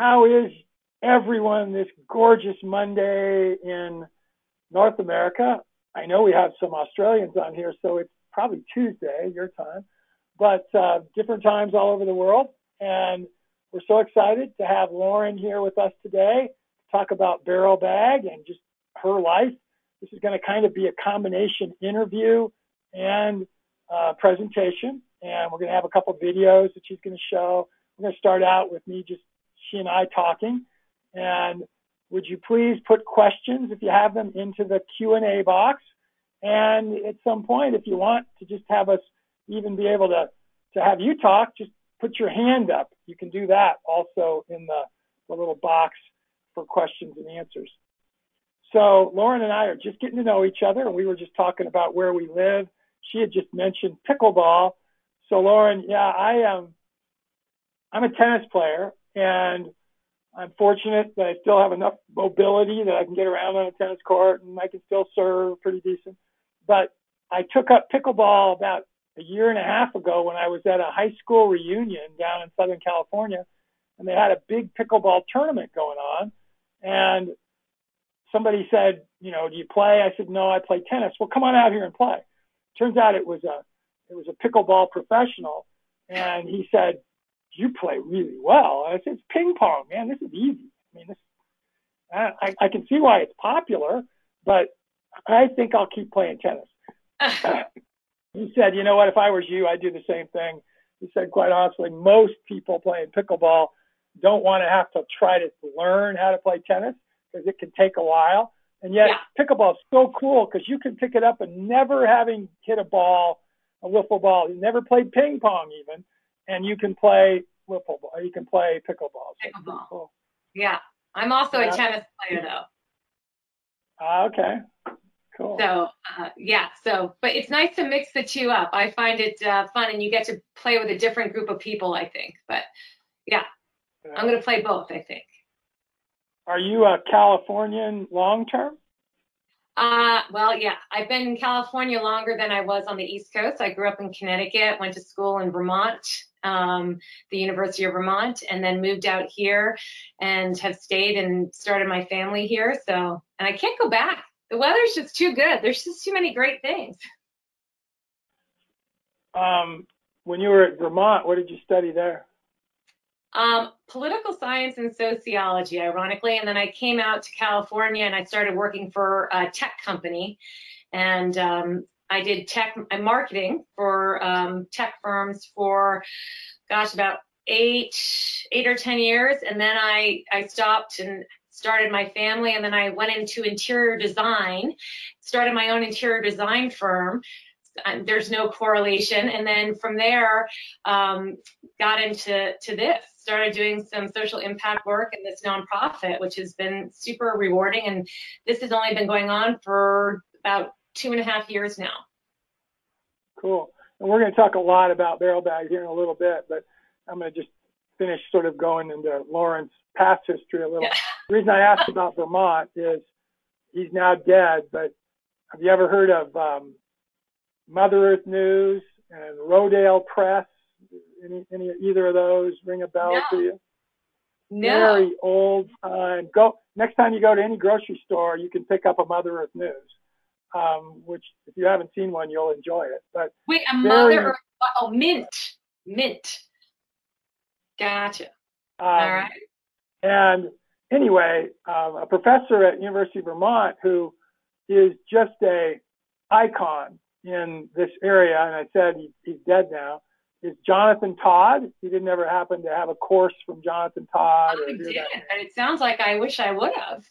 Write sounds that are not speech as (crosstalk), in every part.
how is everyone this gorgeous Monday in North America? I know we have some Australians on here, so it's probably Tuesday, your time, but uh, different times all over the world. And we're so excited to have Loren here with us today to talk about Barrel Bag and just her life. This is going to kind of be a combination interview and uh, presentation. And we're going to have a couple videos that she's going to show. We're going to start out with me just she and I talking. And would you please put questions if you have them into the Q&A box? And at some point, if you want to just have us even be able to, to have you talk, just put your hand up. You can do that also in the, the little box for questions and answers. So Loren and I are just getting to know each other, and we were just talking about where we live. She had just mentioned pickleball. So Loren, yeah, I am. I'm a tennis player, and I'm fortunate that I still have enough mobility that I can get around on a tennis court, and I can still serve pretty decent. But I took up pickleball about a year and a half ago when I was at a high school reunion down in Southern California, and they had a big pickleball tournament going on. And somebody said, you know, do you play? I said, no, I play tennis. Well, come on out here and play. Turns out it was a it was a pickleball professional, and he said, you play really well. I said, it's ping pong, man. This is easy. I mean, this I, I can see why it's popular, but I think I'll keep playing tennis. (laughs) (laughs) he said, you know what, if I was you, I'd do the same thing. He said, quite honestly, most people playing pickleball don't want to have to try to learn how to play tennis because it can take a while. And yet, yeah. pickleball is so cool because you can pick it up and never having hit a ball, a wiffle ball, you never played ping pong even, and you can play wiffle ball, you can play pickleball. So pickleball. Cool. Yeah. I'm also yeah. a tennis player though. Uh, okay. Cool. So uh, yeah, so but it's nice to mix the two up. I find it uh, fun, and you get to play with a different group of people. I think, but yeah, yeah. I'm going to play both. I think. Are you a Californian long term? Uh, well, yeah, I've been in California longer than I was on the East Coast. I grew up in Connecticut, went to school in Vermont, um, the University of Vermont, and then moved out here and have stayed and started my family here. So, and I can't go back the weather's just too good. There's just too many great things. Um, when you were at Vermont, what did you study there? Um, political science and sociology, ironically. And then I came out to California and I started working for a tech company. And um, I did tech and marketing for um, tech firms for, gosh, about eight, eight or ten years. And then I I stopped and started my family and then I went into interior design, started my own interior design firm. There's no correlation. And then from there, um, got into to this, started doing some social impact work in this nonprofit, which has been super rewarding. And this has only been going on for about two and a half years now. Cool. And we're going to talk a lot about barrel bags here in a little bit, but I'm going to just finish sort of going into Loren's past history a little. Yeah. (laughs) The reason I asked about Vermont is he's now dead, but have you ever heard of um, Mother Earth News and Rodale Press? Any, any either of those ring a bell no. to you? No. Very old time. Go next time you go to any grocery store, you can pick up a Mother Earth News. Um, which if you haven't seen one, you'll enjoy it. But wait, a very, Mother Earth, oh, mint, mint. Gotcha. Um, All right. And anyway, um, a professor at University of Vermont who is just a icon in this area, and I said he, he's dead now, is Jonathan Todd. He didn't ever happen to have a course from Jonathan Todd. I did, and it sounds like I wish I would have.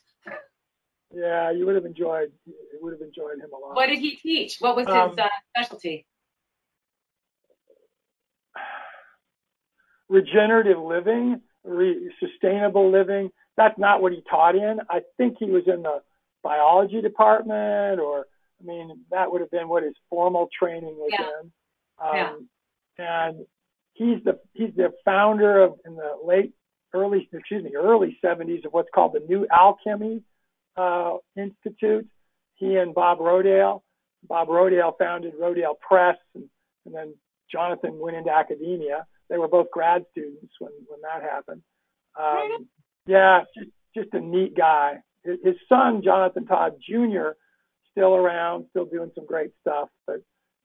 Yeah, you would have enjoyed. You would have enjoyed him a lot. What did he teach? What was his um, uh, specialty? Regenerative living, re- sustainable living. That's not what he taught in. I think he was in the biology department, or I mean, that would have been what his formal training was yeah. in. Um, yeah. And he's the he's the founder of in the late early excuse me early 70s of what's called the New Alchemy uh, Institute. He and Bob Rodale. Bob Rodale founded Rodale Press, and, and then Jonathan went into academia. They were both grad students when when that happened. Um, yeah, just just a neat guy. His, his son Jonathan Todd Jr. still around, still doing some great stuff, but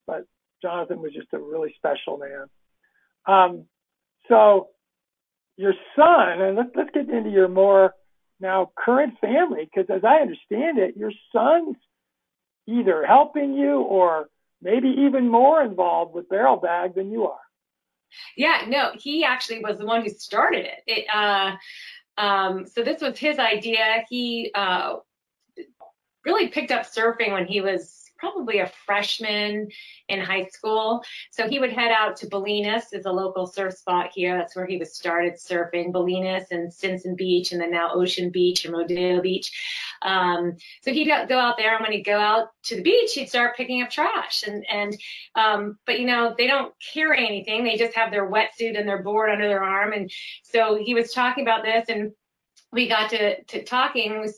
but Jonathan was just a really special man. Um, so your son, and let's let's get into your more now current family, because as I understand it, your son's either helping you or maybe even more involved with Barrel Bag than you are. Yeah, no, he actually was the one who started it. it uh, um, so this was his idea. He uh, really picked up surfing when he was probably a freshman in high school. So he would head out to Bolinas, is a local surf spot here. That's where he was started surfing, Bolinas and Stinson Beach, and then now Ocean Beach and Rodeo Beach. Um, so he'd go out there, and when he'd go out to the beach, he'd start picking up trash. And and um, but you know they don't carry anything; they just have their wetsuit and their board under their arm. And so he was talking about this, and we got to to talking,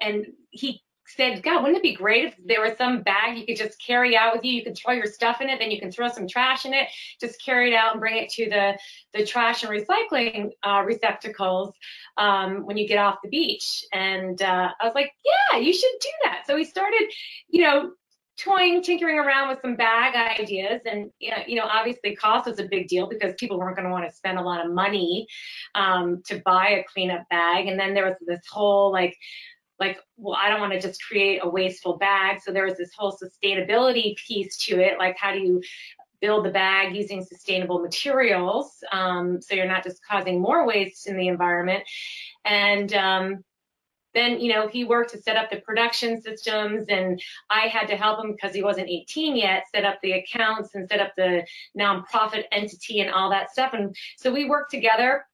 and he said, God, wouldn't it be great if there was some bag you could just carry out with you? You could throw your stuff in it, then you can throw some trash in it, just carry it out and bring it to the, the trash and recycling uh, receptacles um, when you get off the beach. And uh, I was like, yeah, you should do that. So we started, you know, toying, tinkering around with some bag ideas. And, you know, obviously cost was a big deal because people weren't going to want to spend a lot of money um, to buy a cleanup bag. And then there was this whole like, like, well, I don't want to just create a wasteful bag. So there was this whole sustainability piece to it. Like, how do you build the bag using sustainable materials um, so you're not just causing more waste in the environment? And um, then, you know, he worked to set up the production systems, and I had to help him because he wasn't 18 yet, set up the accounts and set up the nonprofit entity and all that stuff. And so we worked together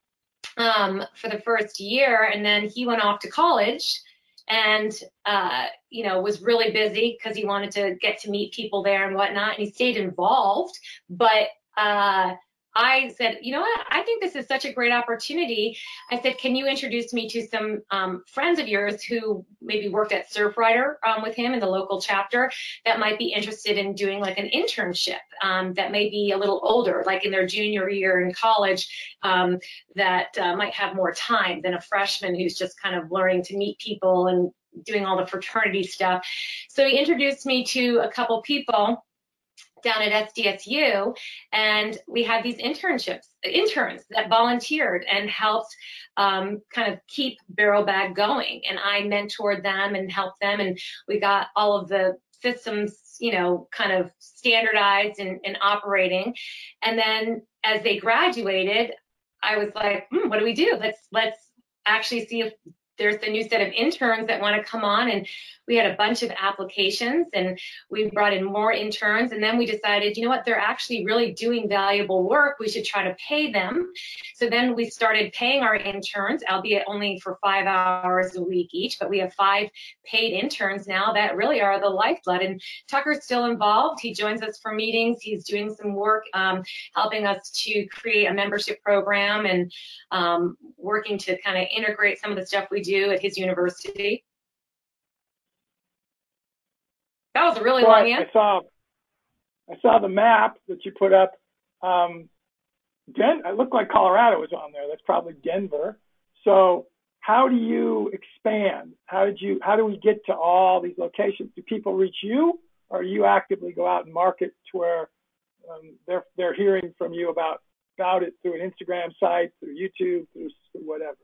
um, for the first year, and then he went off to college and uh, you know was really busy because he wanted to get to meet people there and whatnot and he stayed involved but uh, I said, you know what? I think this is such a great opportunity. I said, can you introduce me to some um, friends of yours who maybe worked at Surfrider um, with him in the local chapter that might be interested in doing like an internship um, that may be a little older, like in their junior year in college, um, that uh, might have more time than a freshman who's just kind of learning to meet people and doing all the fraternity stuff. So he introduced me to a couple people down at SDSU, and we had these internships, interns that volunteered and helped um, kind of keep Barrel Bag going. And I mentored them and helped them, and we got all of the systems, you know, kind of standardized and, and operating. And then as they graduated, I was like, hmm, what do we do? Let's let's actually see if there's a new set of interns that want to come on and we had a bunch of applications and we brought in more interns and then we decided you know what they're actually really doing valuable work we should try to pay them. So then we started paying our interns albeit only for five hours a week each but we have five paid interns now that really are the lifeblood and tucker's still involved. He joins us for meetings he's doing some work um, helping us to create a membership program and um, working to kind of integrate some of the stuff we do at his university that was a really long answer. I saw, I saw the map that you put up. Um, Den- it looked like Colorado was on there. That's probably Denver. So how do you expand? How did you? How do we get to all these locations? Do people reach you, or you actively go out and market to where um, they're they're hearing from you about about it through an Instagram site, through YouTube, through whatever?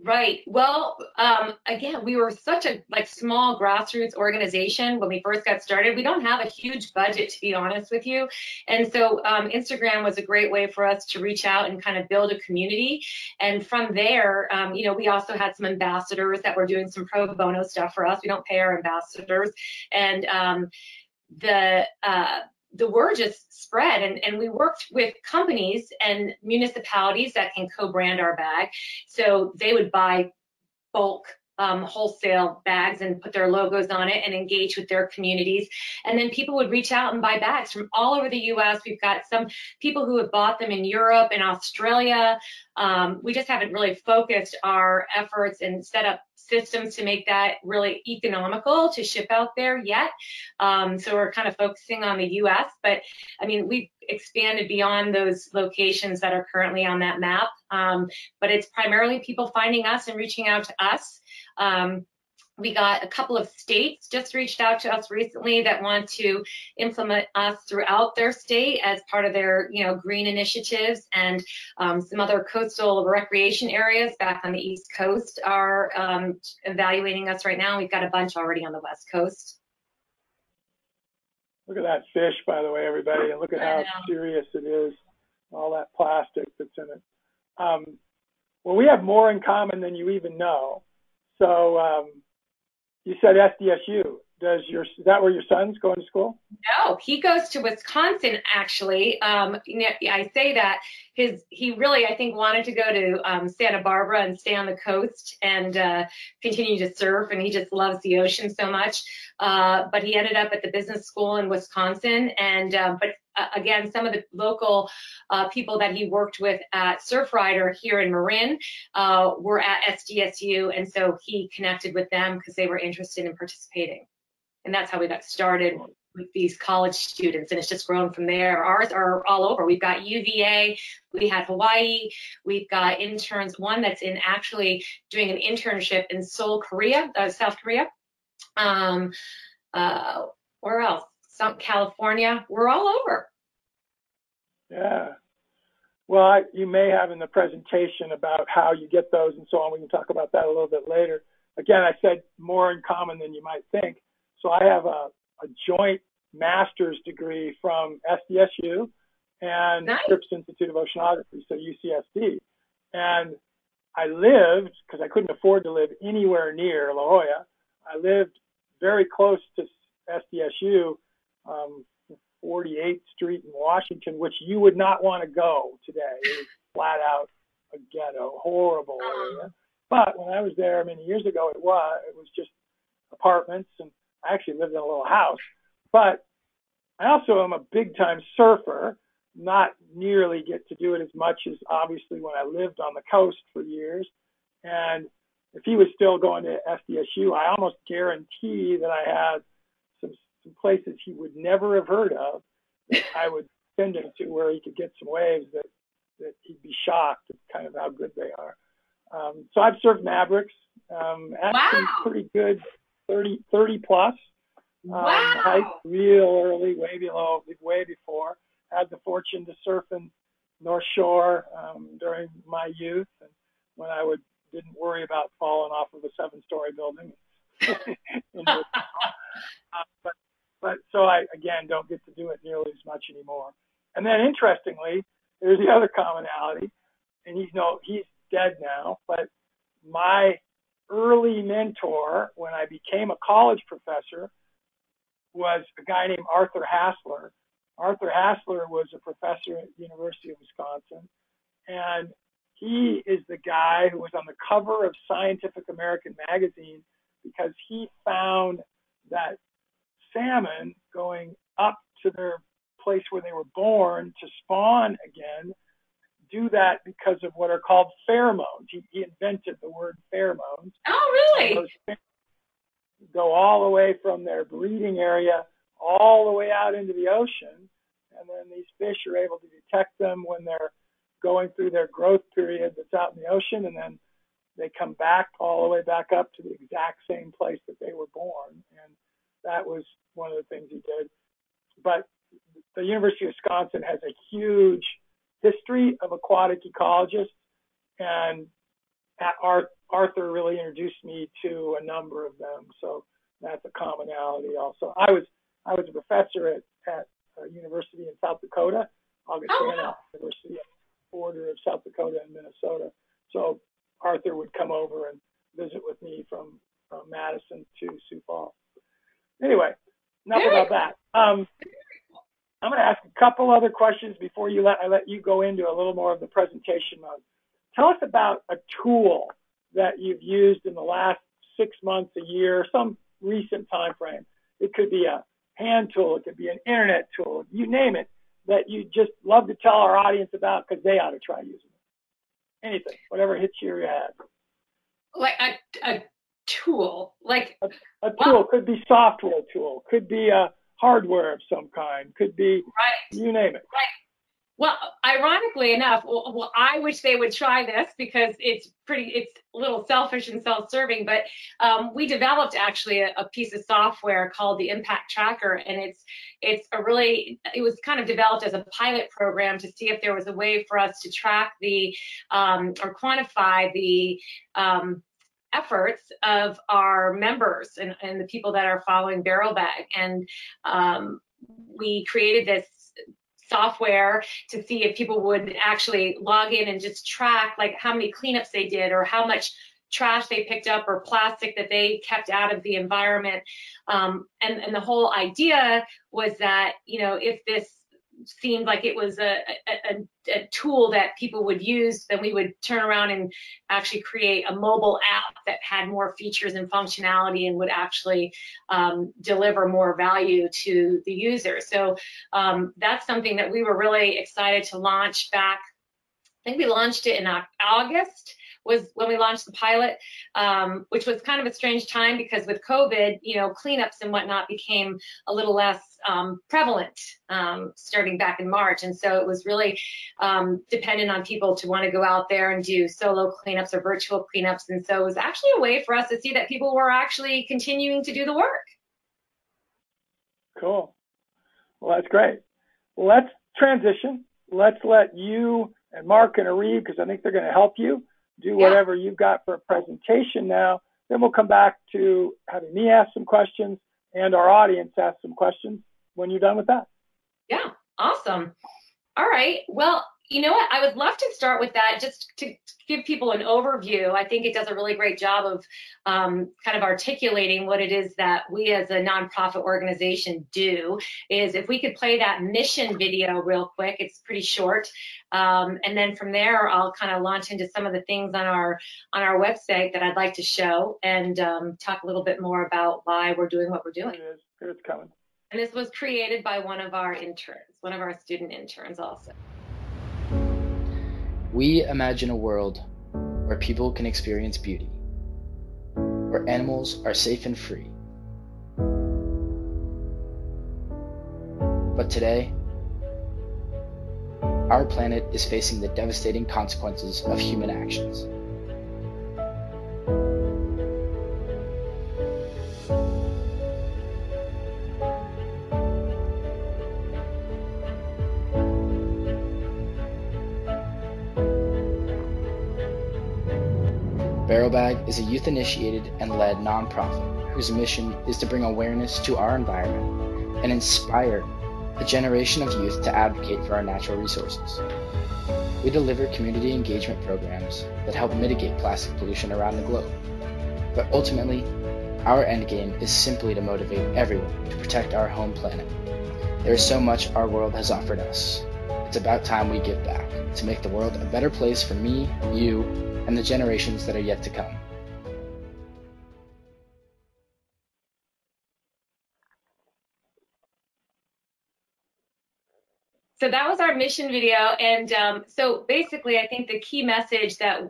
Right. Well, um, again, we were such a like small grassroots organization when we first got started. We don't have a huge budget, to be honest with you, and so um, Instagram was a great way for us to reach out and kind of build a community. And from there, um, you know, we also had some ambassadors that were doing some pro bono stuff for us. We don't pay our ambassadors, and um, the uh, the word just spread and, and we worked with companies and municipalities that can co-brand our bag so they would buy bulk um, wholesale bags and put their logos on it and engage with their communities. And then people would reach out and buy bags from all over the US. We've got some people who have bought them in Europe and Australia. Um, we just haven't really focused our efforts and set up systems to make that really economical to ship out there yet. Um, so we're kind of focusing on the US, but I mean, we've expanded beyond those locations that are currently on that map. Um, but it's primarily people finding us and reaching out to us. Um, we got a couple of states just reached out to us recently that want to implement us throughout their state as part of their, you know, green initiatives and um, some other coastal recreation areas back on the East Coast are um, evaluating us right now. We've got a bunch already on the West Coast. Look at that fish, by the way, everybody, and look at how serious it is, all that plastic that's in it. Um, well, we have more in common than you even know. So um, you said SDSU. Does your is that where your son's going to school? No, he goes to Wisconsin actually. Um, I say that his he really I think wanted to go to um, Santa Barbara and stay on the coast and uh, continue to surf, and he just loves the ocean so much. Uh, but he ended up at the business school in Wisconsin, and uh, but uh, again, some of the local uh, people that he worked with at Surfrider here in Marin uh, were at SDSU, and so he connected with them because they were interested in participating. And that's how we got started with these college students, and it's just grown from there. Ours are all over. We've got UVA, we had Hawaii, we've got interns. One that's in actually doing an internship in Seoul, Korea, uh, South Korea. Um, uh, where else? Some California. We're all over. Yeah. Well, I, you may have in the presentation about how you get those and so on. We can talk about that a little bit later. Again, I said more in common than you might think. So I have a, a joint master's degree from SDSU and nice. Scripps Institute of Oceanography, so UCSD. And I lived, because I couldn't afford to live anywhere near La Jolla, I lived very close to SDSU um, 48th Street in Washington, which you would not want to go today. It was flat out a ghetto, horrible area. But when I was there many years ago, it was it was just apartments, and I actually lived in a little house. But I also am a big time surfer. Not nearly get to do it as much as obviously when I lived on the coast for years. And if he was still going to SDSU, I almost guarantee that I had some places he would never have heard of I would send him to where he could get some waves that, that he'd be shocked at kind of how good they are. Um, so I've surfed Mavericks, um, actually wow. pretty good, 30, 30 plus. Um, wow. Height real early, way below, way before. Had the fortune to surf in North Shore um, during my youth, and when I would didn't worry about falling off of a seven-story building. (laughs) (laughs) uh, but but so I, again, don't get to do it nearly as much anymore. And then interestingly, there's the (laughs) other commonality, and he's no, he's dead now, but my early mentor when I became a college professor was a guy named Arthur Hasler. Arthur Hasler was a professor at the University of Wisconsin, and he is the guy who was on the cover of Scientific American magazine because he found that salmon going up to their place where they were born to spawn again do that because of what are called pheromones. He, he invented the word pheromones. Oh, really? Go all the way from their breeding area all the way out into the ocean. And then these fish are able to detect them when they're going through their growth period that's out in the ocean. And then they come back all the way back up to the exact same place that they were born. And that was one of the things he did. But the University of Wisconsin has a huge history of aquatic ecologists, and Arthur really introduced me to a number of them. So that's a commonality also. I was I was a professor at, at a university in South Dakota, Augustana oh, University, border of South Dakota and Minnesota. So Arthur would come over and visit with me from, from Madison to Sioux Falls anyway, enough about that. Um, I'm going to ask a couple other questions before you let I let you go into a little more of the presentation mode. Tell us about a tool that you've used in the last six months, a year, some recent time frame. It could be a hand tool, it could be an internet tool, you name it, that you just love to tell our audience about because they ought to try using it. Anything, whatever hits your head. Like a, a tool, like a, a tool could be software tool, could be a hardware of some kind, could be right. you name it. Right. Well, ironically enough, well, well, I wish they would try this because it's pretty, it's a little selfish and self-serving, but um, we developed actually a, a, piece of software called the Impact Tracker, and it's it's a really, it was kind of developed as a pilot program to see if there was a way for us to track the um, or quantify the um, efforts of our members and, and, the people that are following Barrel Bag. And um, we created this software to see if people would actually log in and just track like how many cleanups they did or how much trash they picked up or plastic that they kept out of the environment. Um, and, and the whole idea was that, you know, if this seemed like it was a, a, a, tool that people would use, then we would turn around and actually create a mobile app that had more features and functionality and would actually um, deliver more value to the user. So um, that's something that we were really excited to launch back. I think we launched it in August was when we launched the pilot, um, which was kind of a strange time because with COVID, you know, cleanups and whatnot became a little less um, prevalent um, starting back in March. And so it was really um, dependent on people to want to go out there and do solo cleanups or virtual cleanups. And so it was actually a way for us to see that people were actually continuing to do the work. Cool. Well, that's great. let's transition. Let's let you and Mark and Arif, because I think they're going to help you, do whatever yeah. you've got for a presentation now. Then we'll come back to having me ask some questions and our audience ask some questions when you're done with that. Yeah, awesome. All right. Well, you know what? I would love to start with that just to give people an overview. I think it does a really great job of um, kind of articulating what it is that we as a nonprofit organization do. Is if we could play that mission video real quick, it's pretty short, um, and then from there I'll kind of launch into some of the things on our on our website that I'd like to show and um, talk a little bit more about why we're doing what we're doing. It is. It's coming. And this was created by one of our interns, one of our student interns also. We imagine a world where people can experience beauty, where animals are safe and free. But today, our planet is facing the devastating consequences of human actions. Barrelbag is a youth initiated and led nonprofit whose mission is to bring awareness to our environment and inspire a generation of youth to advocate for our natural resources. We deliver community engagement programs that help mitigate plastic pollution around the globe. But ultimately, our end game is simply to motivate everyone to protect our home planet. There is so much our world has offered us. It's about time we give back to make the world a better place for me, you, and the generations that are yet to come. So that was our mission video. And um, so basically, I think the key message that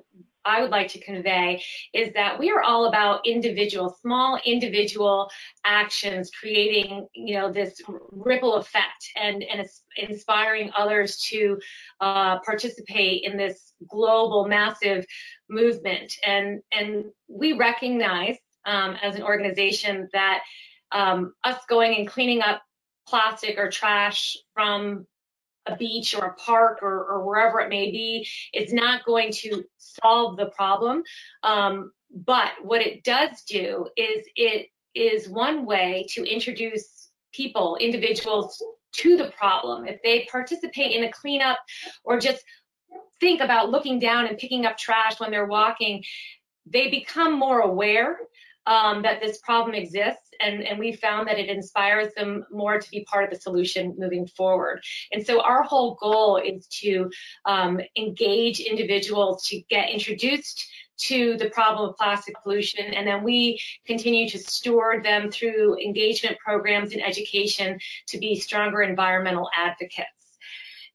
I would like to convey is that we are all about individual, small individual actions, creating, you know, this ripple effect and, and inspiring others to uh, participate in this global, massive movement. And, and we recognize um, as an organization that um, us going and cleaning up plastic or trash from a beach or a park or, or wherever it may be it's not going to solve the problem. Um, but what it does do is it is one way to introduce people, individuals to the problem. If they participate in a cleanup or just think about looking down and picking up trash when they're walking, they become more aware um, that this problem exists, and, and we found that it inspires them more to be part of the solution moving forward. And so our whole goal is to um, engage individuals to get introduced to the problem of plastic pollution, and then we continue to steward them through engagement programs and education to be stronger environmental advocates.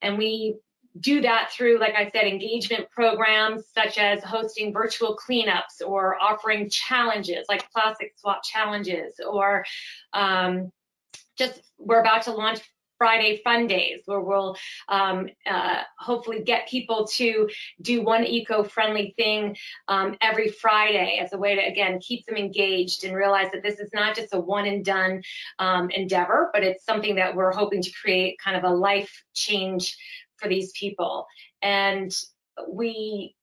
And we do that through, like I said, engagement programs such as hosting virtual cleanups or offering challenges like plastic swap challenges or um, just we're about to launch Friday Fun Days, where we'll um, uh, hopefully get people to do one eco-friendly thing um, every Friday as a way to, again, keep them engaged and realize that this is not just a one and done um, endeavor, but it's something that we're hoping to create kind of a life change for these people. And we,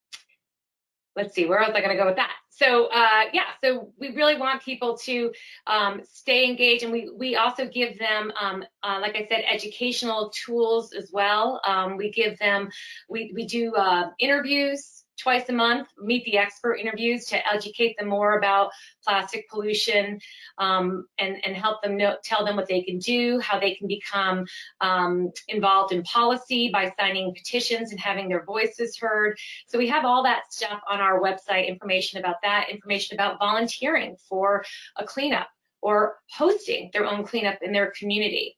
let's see, where else am I going to go with that? so uh, yeah, so we really want people to um, stay engaged, and we we also give them, um, uh, like I said, educational tools as well. Um, we give them, we we do uh, interviews twice a month, meet the expert interviews to educate them more about plastic pollution um, and, and help them know, tell them what they can do, how they can become um, involved in policy by signing petitions and having their voices heard. So we have all that stuff on our website, information about that, information about volunteering for a cleanup or hosting their own cleanup in their community.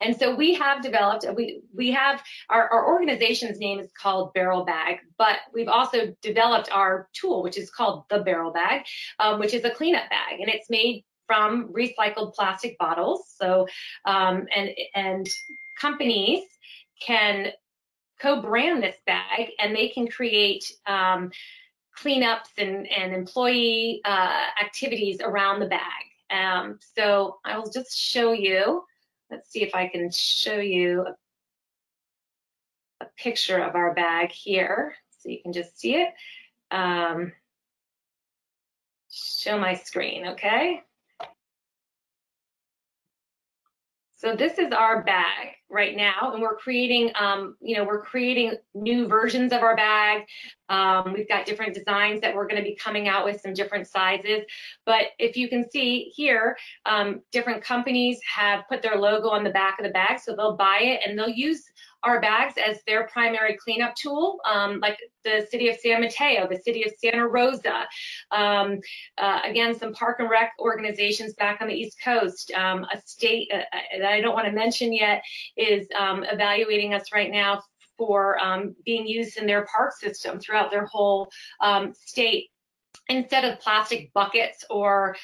And so we have developed, we, we have, our, our organization's name is called Barrel Bag, but we've also developed our tool, which is called the Barrel Bag, um, which is a cleanup bag. And it's made from recycled plastic bottles. So, um, and, and companies can co-brand this bag and they can create um, cleanups and, and employee uh, activities around the bag. Um, so I will just show you Let's see if I can show you a, a picture of our bag here so you can just see it. Um, show my screen, okay? So this is our bag right now, and we're creating, um, you know, we're creating new versions of our bag. Um, we've got different designs that we're going to be coming out with, some different sizes. But if you can see here, um, different companies have put their logo on the back of the bag, so they'll buy it and they'll use our bags as their primary cleanup tool, um, like the city of San Mateo, the city of Santa Rosa, um, uh, again, some park and rec organizations back on the East Coast. Um, a state uh, uh that I don't want to mention yet is um, evaluating us right now for um, being used in their park system throughout their whole um, state instead of plastic buckets or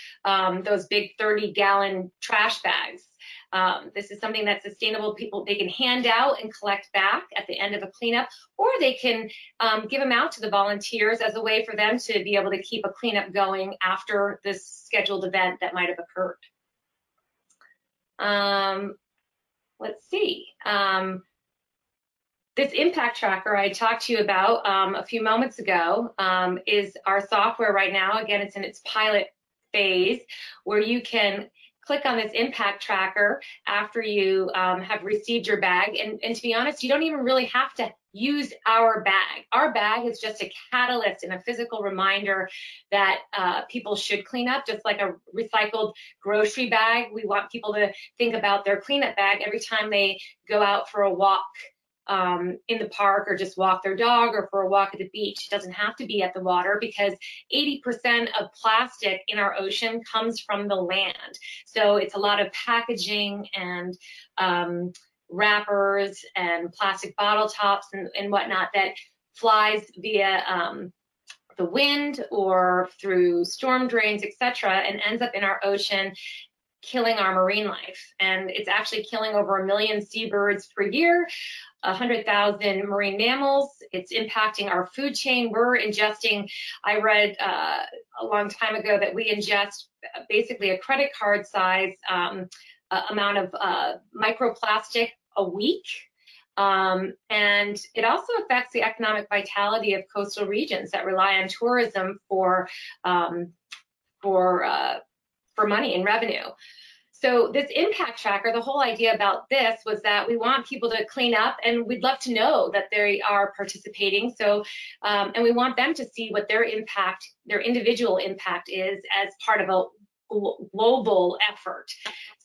those big 30 gallon trash bags. Um, this is something that's sustainable. People they can hand out and collect back at the end of a cleanup, or they can um, give them out to the volunteers as a way for them to be able to keep a cleanup going after this scheduled event that might have occurred. Um, let's see. Um, this impact tracker I talked to you about um, a few moments ago um, is our software right now. Again, it's in its pilot phase where you can click on this impact tracker after you um, have received your bag. And, and to be honest, you don't even really have to use our bag. Our bag is just a catalyst and a physical reminder that uh, people should clean up, just like a recycled grocery bag. We want people to think about their cleanup bag every time they go out for a walk um, in the park or just walk their dog or for a walk at the beach. It doesn't have to be at the water because 80% of plastic in our ocean comes from the land. So it's a lot of packaging and um, wrappers and plastic bottle tops and, and whatnot that flies via um, the wind or through storm drains, etc., and ends up in our ocean killing our marine life. And it's actually killing over a million seabirds per year, 100,000 marine mammals. It's impacting our food chain. We're ingesting, I read uh, a long time ago that we ingest basically a credit card size um, uh, amount of uh, microplastic a week. Um, and it also affects the economic vitality of coastal regions that rely on tourism for um, for uh, for money and revenue. So this impact tracker, the whole idea about this was that we want people to clean up and we'd love to know that they are participating. So, um, and we want them to see what their impact, their individual impact is as part of a global effort.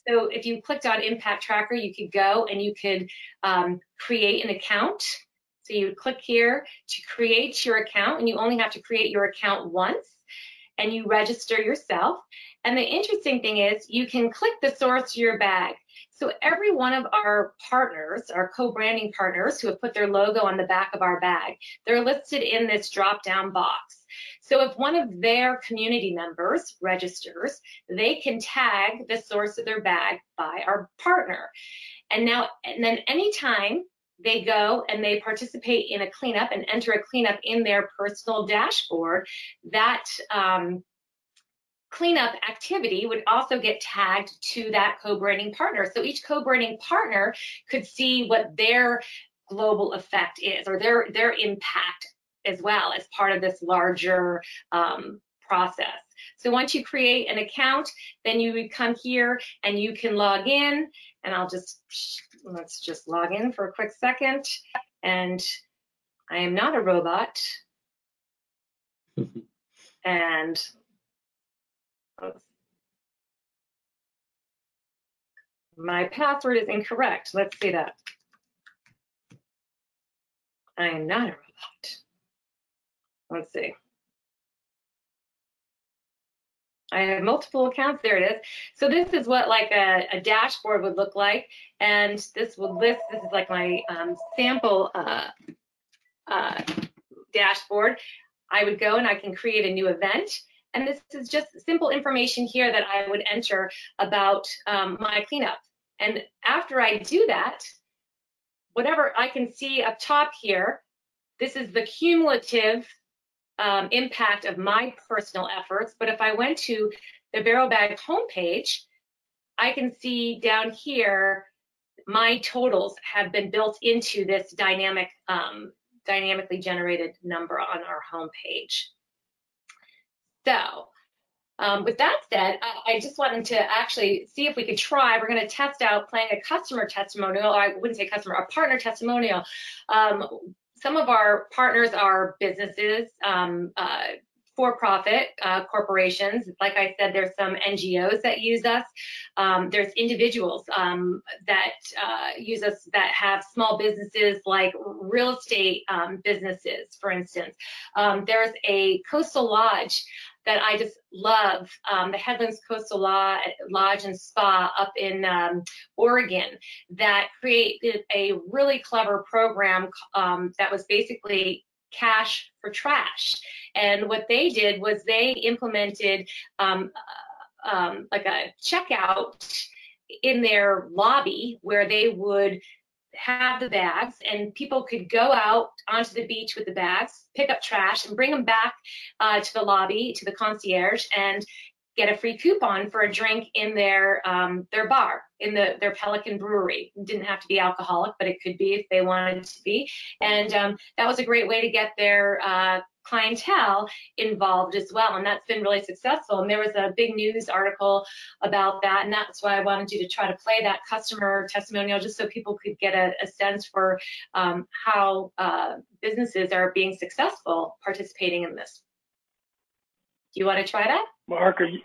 So if you clicked on impact tracker, you could go and you could um, create an account. So you would click here to create your account and you only have to create your account once and you register yourself. And the interesting thing is you can click the source your bag. So every one of our partners, our co-branding partners who have put their logo on the back of our bag, they're listed in this drop-down box. So if one of their community members registers, they can tag the source of their bag by our partner. And now, and then anytime they go and they participate in a cleanup and enter a cleanup in their personal dashboard, that um, cleanup activity would also get tagged to that co-branding partner. So each co-branding partner could see what their global effect is or their, their impact as well as part of this larger um, process. So once you create an account, then you would come here and you can log in and I'll just, let's just log in for a quick second. And I am not a robot. (laughs) and my password is incorrect. Let's see that. I am not a robot. Let's see. I have multiple accounts. There it is. So this is what like a, a dashboard would look like. And this will list, this is like my um, sample uh, uh, dashboard. I would go and I can create a new event. And this is just simple information here that I would enter about um, my cleanup. And after I do that, whatever I can see up top here, this is the cumulative um, impact of my personal efforts. But if I went to the Barrel Bag homepage, I can see down here my totals have been built into this dynamic, um, dynamically generated number on our homepage. So um, with that said, I, I, just wanted to actually see if we could try. We're going to test out playing a customer testimonial. I wouldn't say customer, a partner testimonial. Um, some of our partners are businesses, um, uh, for-profit uh, corporations. Like I said, there's some NGOs that use us. Um, there's individuals um, that uh, use us that have small businesses like real estate um, businesses, for instance. Um, there's a coastal lodge that I just love, um, the Headlands Coastal Lodge and Spa up in um, Oregon that created a really clever program um, that was basically cash for trash. And what they did was they implemented um, uh, um, like a checkout in their lobby where they would have the bags and people could go out onto the beach with the bags, pick up trash and bring them back uh, to the lobby, to the concierge and get a free coupon for a drink in their um, their bar in the their Pelican Brewery. It didn't have to be alcoholic, but it could be if they wanted to be. And um, that was a great way to get their uh, clientele involved as well. And that's been really successful. And there was a big news article about that. And that's why I wanted you to try to play that customer testimonial just so people could get a, a sense for um, how uh, businesses are being successful participating in this. Do you want to try that? Mark, are you,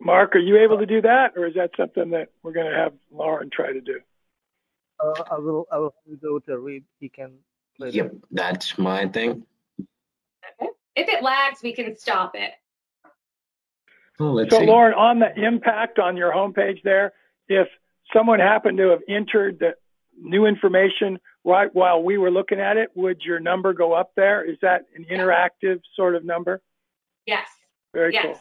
Mark, are you able to do that, or is that something that we're going to have Loren try to do? Uh, I will. I will go to Reed. He can. Play yep, that. that's my thing. If it lags, we can stop it. Oh, so, see. Loren, on the impact on your homepage there, if someone happened to have entered the new information right while we were looking at it, would your number go up there? Is that an interactive sort of number? Yes. Very yes. cool.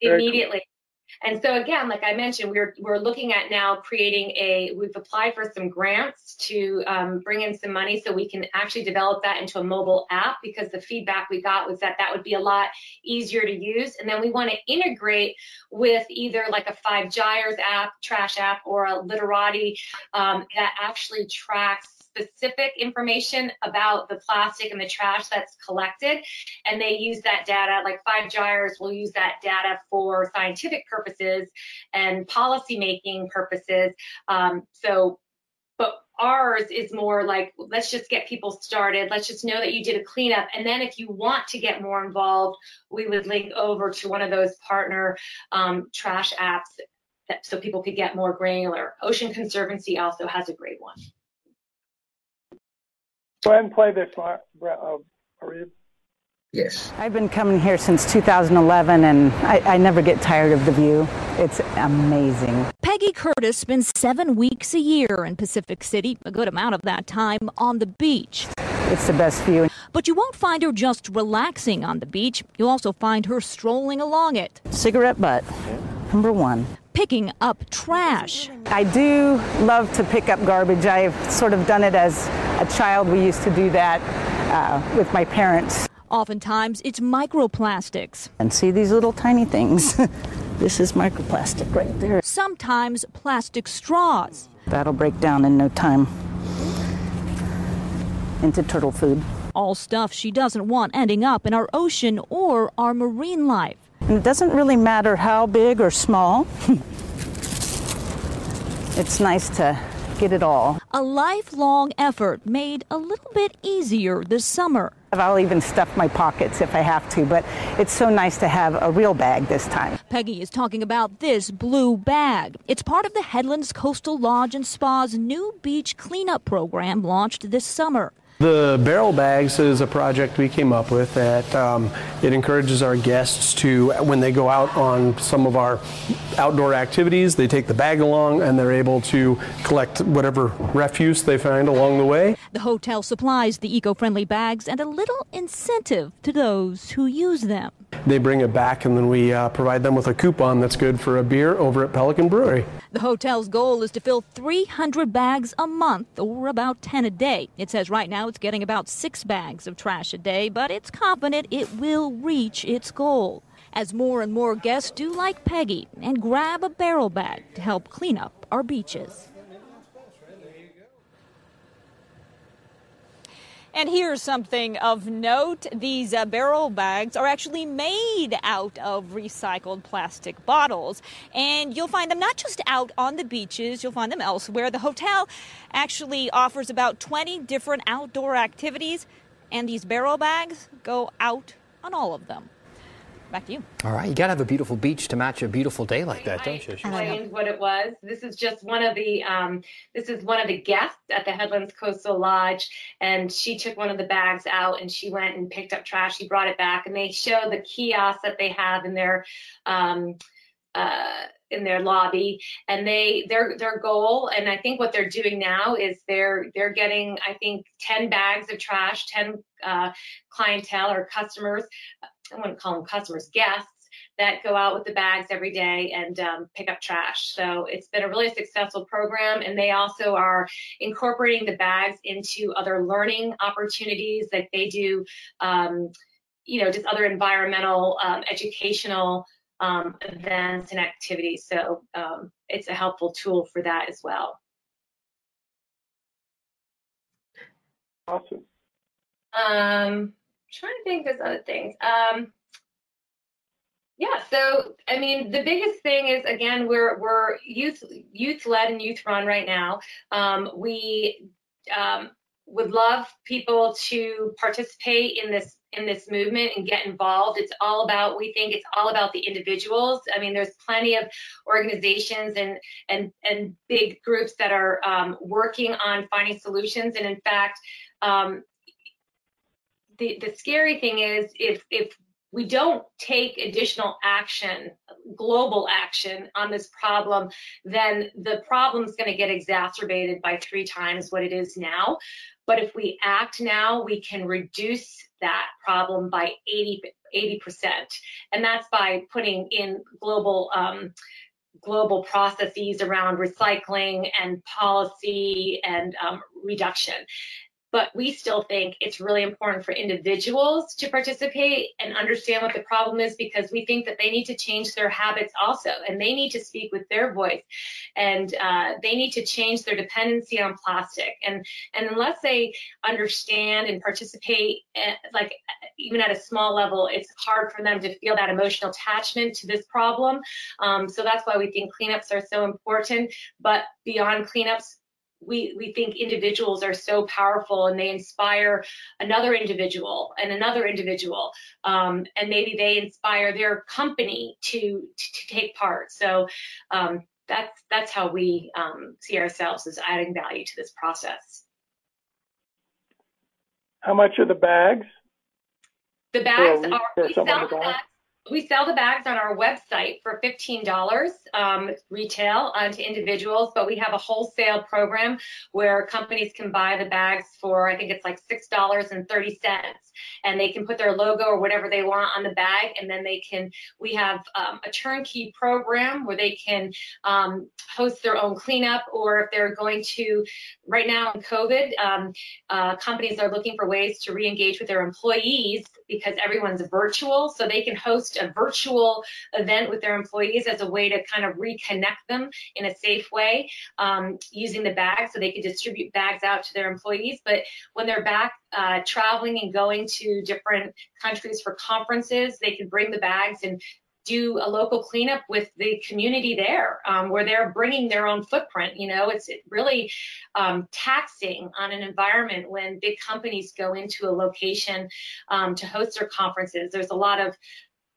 Very Immediately. Cool. And so again, like I mentioned, we're we're looking at now creating a. We've applied for some grants to um, bring in some money so we can actually develop that into a mobile app because the feedback we got was that that would be a lot easier to use. And then we want to integrate with either like a Five Gyres app, trash app, or a Litterati um, that actually tracks specific information about the plastic and the trash that's collected. And they use that data, like Five Gyres will use that data for scientific purposes and policy making purposes. Um, so, but ours is more like let's just get people started let's just know that you did a cleanup and then if you want to get more involved we would link over to one of those partner um, trash apps that, so people could get more granular ocean conservancy also has a great one go ahead and play this uh, Yes. I've been coming here since 2011 and I, I, never get tired of the view. It's amazing. Peggy Curtis spends seven weeks a year in Pacific City, a good amount of that time on the beach. It's the best view. But you won't find her just relaxing on the beach. You'll also find her strolling along it. Cigarette butt, number one. Picking up trash. I do love to pick up garbage. I've sort of done it as a child. We used to do that uh, with my parents. Oftentimes, it's microplastics. And see these little tiny things? (laughs) this is microplastic right there. Sometimes plastic straws. That'll break down in no time into turtle food. All stuff she doesn't want ending up in our ocean or our marine life. And it doesn't really matter how big or small. (laughs) it's nice to get it all. A lifelong effort made a little bit easier this summer. I'll even stuff my pockets if I have to, but it's so nice to have a real bag this time. Peggy is talking about this blue bag. It's part of the Headlands Coastal Lodge and Spa's new beach cleanup program launched this summer. The barrel bags is a project we came up with that um, it encourages our guests to, when they go out on some of our outdoor activities, they take the bag along and they're able to collect whatever refuse they find along the way. The hotel supplies the eco-friendly bags and a little incentive to those who use them. They bring it back and then we uh, provide them with a coupon that's good for a beer over at Pelican Brewery. The hotel's goal is to fill 300 bags a month or about 10 a day. It says right now it's getting about six bags of trash a day, but it's confident it will reach its goal. As more and more guests do like Peggy and grab a barrel bag to help clean up our beaches. And here's something of note. These uh, barrel bags are actually made out of recycled plastic bottles. And you'll find them not just out on the beaches, you'll find them elsewhere. The hotel actually offers about 20 different outdoor activities, and these barrel bags go out on all of them. Back to you. All right, you got to have a beautiful beach to match a beautiful day like that, don't you? I explained what it was. This is just one of the um, this is one of the guests at the Headlands Coastal Lodge, and she took one of the bags out and she went and picked up trash. She brought it back, and they show the kiosk that they have in their um, uh, in their lobby and they their their goal and i think what they're doing now is they're they're getting i think 10 bags of trash 10 uh, clientele or customers I wouldn't call them customers, guests that go out with the bags every day and um, pick up trash. So it's been a really successful program, and they also are incorporating the bags into other learning opportunities that they do. Um, you know, just other environmental, um, educational um, events and activities. So um, it's a helpful tool for that as well. Awesome. Um, trying to think there's other things. Um, yeah, so I mean, the biggest thing is again, we're we're youth youth led and youth run right now. Um, we um, would love people to participate in this in this movement and get involved. It's all about we think it's all about the individuals. I mean, there's plenty of organizations and and and big groups that are um, working on finding solutions. And in fact, um, the, the scary thing is if, if we don't take additional action, global action on this problem, then the problem is going to get exacerbated by three times what it is now. But if we act now, we can reduce that problem by 80, 80%. And that's by putting in global um, global processes around recycling and policy and um, reduction but we still think it's really important for individuals to participate and understand what the problem is because we think that they need to change their habits also and they need to speak with their voice and uh, they need to change their dependency on plastic and and unless they understand and participate at, eh, like even at a small level it's hard for them to feel that emotional attachment to this problem um, so that's why we think cleanups are so important but beyond cleanups we we think individuals are so powerful and they inspire another individual and another individual. Um, and maybe they inspire their company to to, to take part. So um, that's that's how we um, see ourselves as adding value to this process. How much are the bags? The bags are we sell the bags we sell the bags on our website for $15 um, retail uh, to individuals, but we have a wholesale program where companies can buy the bags for, I think it's like $6.30 and they can put their logo or whatever they want on the bag and then they can we have um, a turnkey program where they can um, host their own cleanup or if they're going to right now in covid um, uh, companies are looking for ways to re-engage with their employees because everyone's virtual so they can host a virtual event with their employees as a way to kind of reconnect them in a safe way um, using the bags so they can distribute bags out to their employees. But when they're back uh, traveling and going to different countries for conferences, they can bring the bags and do a local cleanup with the community there um, where they're bringing their own footprint you know? It's really um, taxing on an environment when big companies go into a location um, to host their conferences. There's a lot of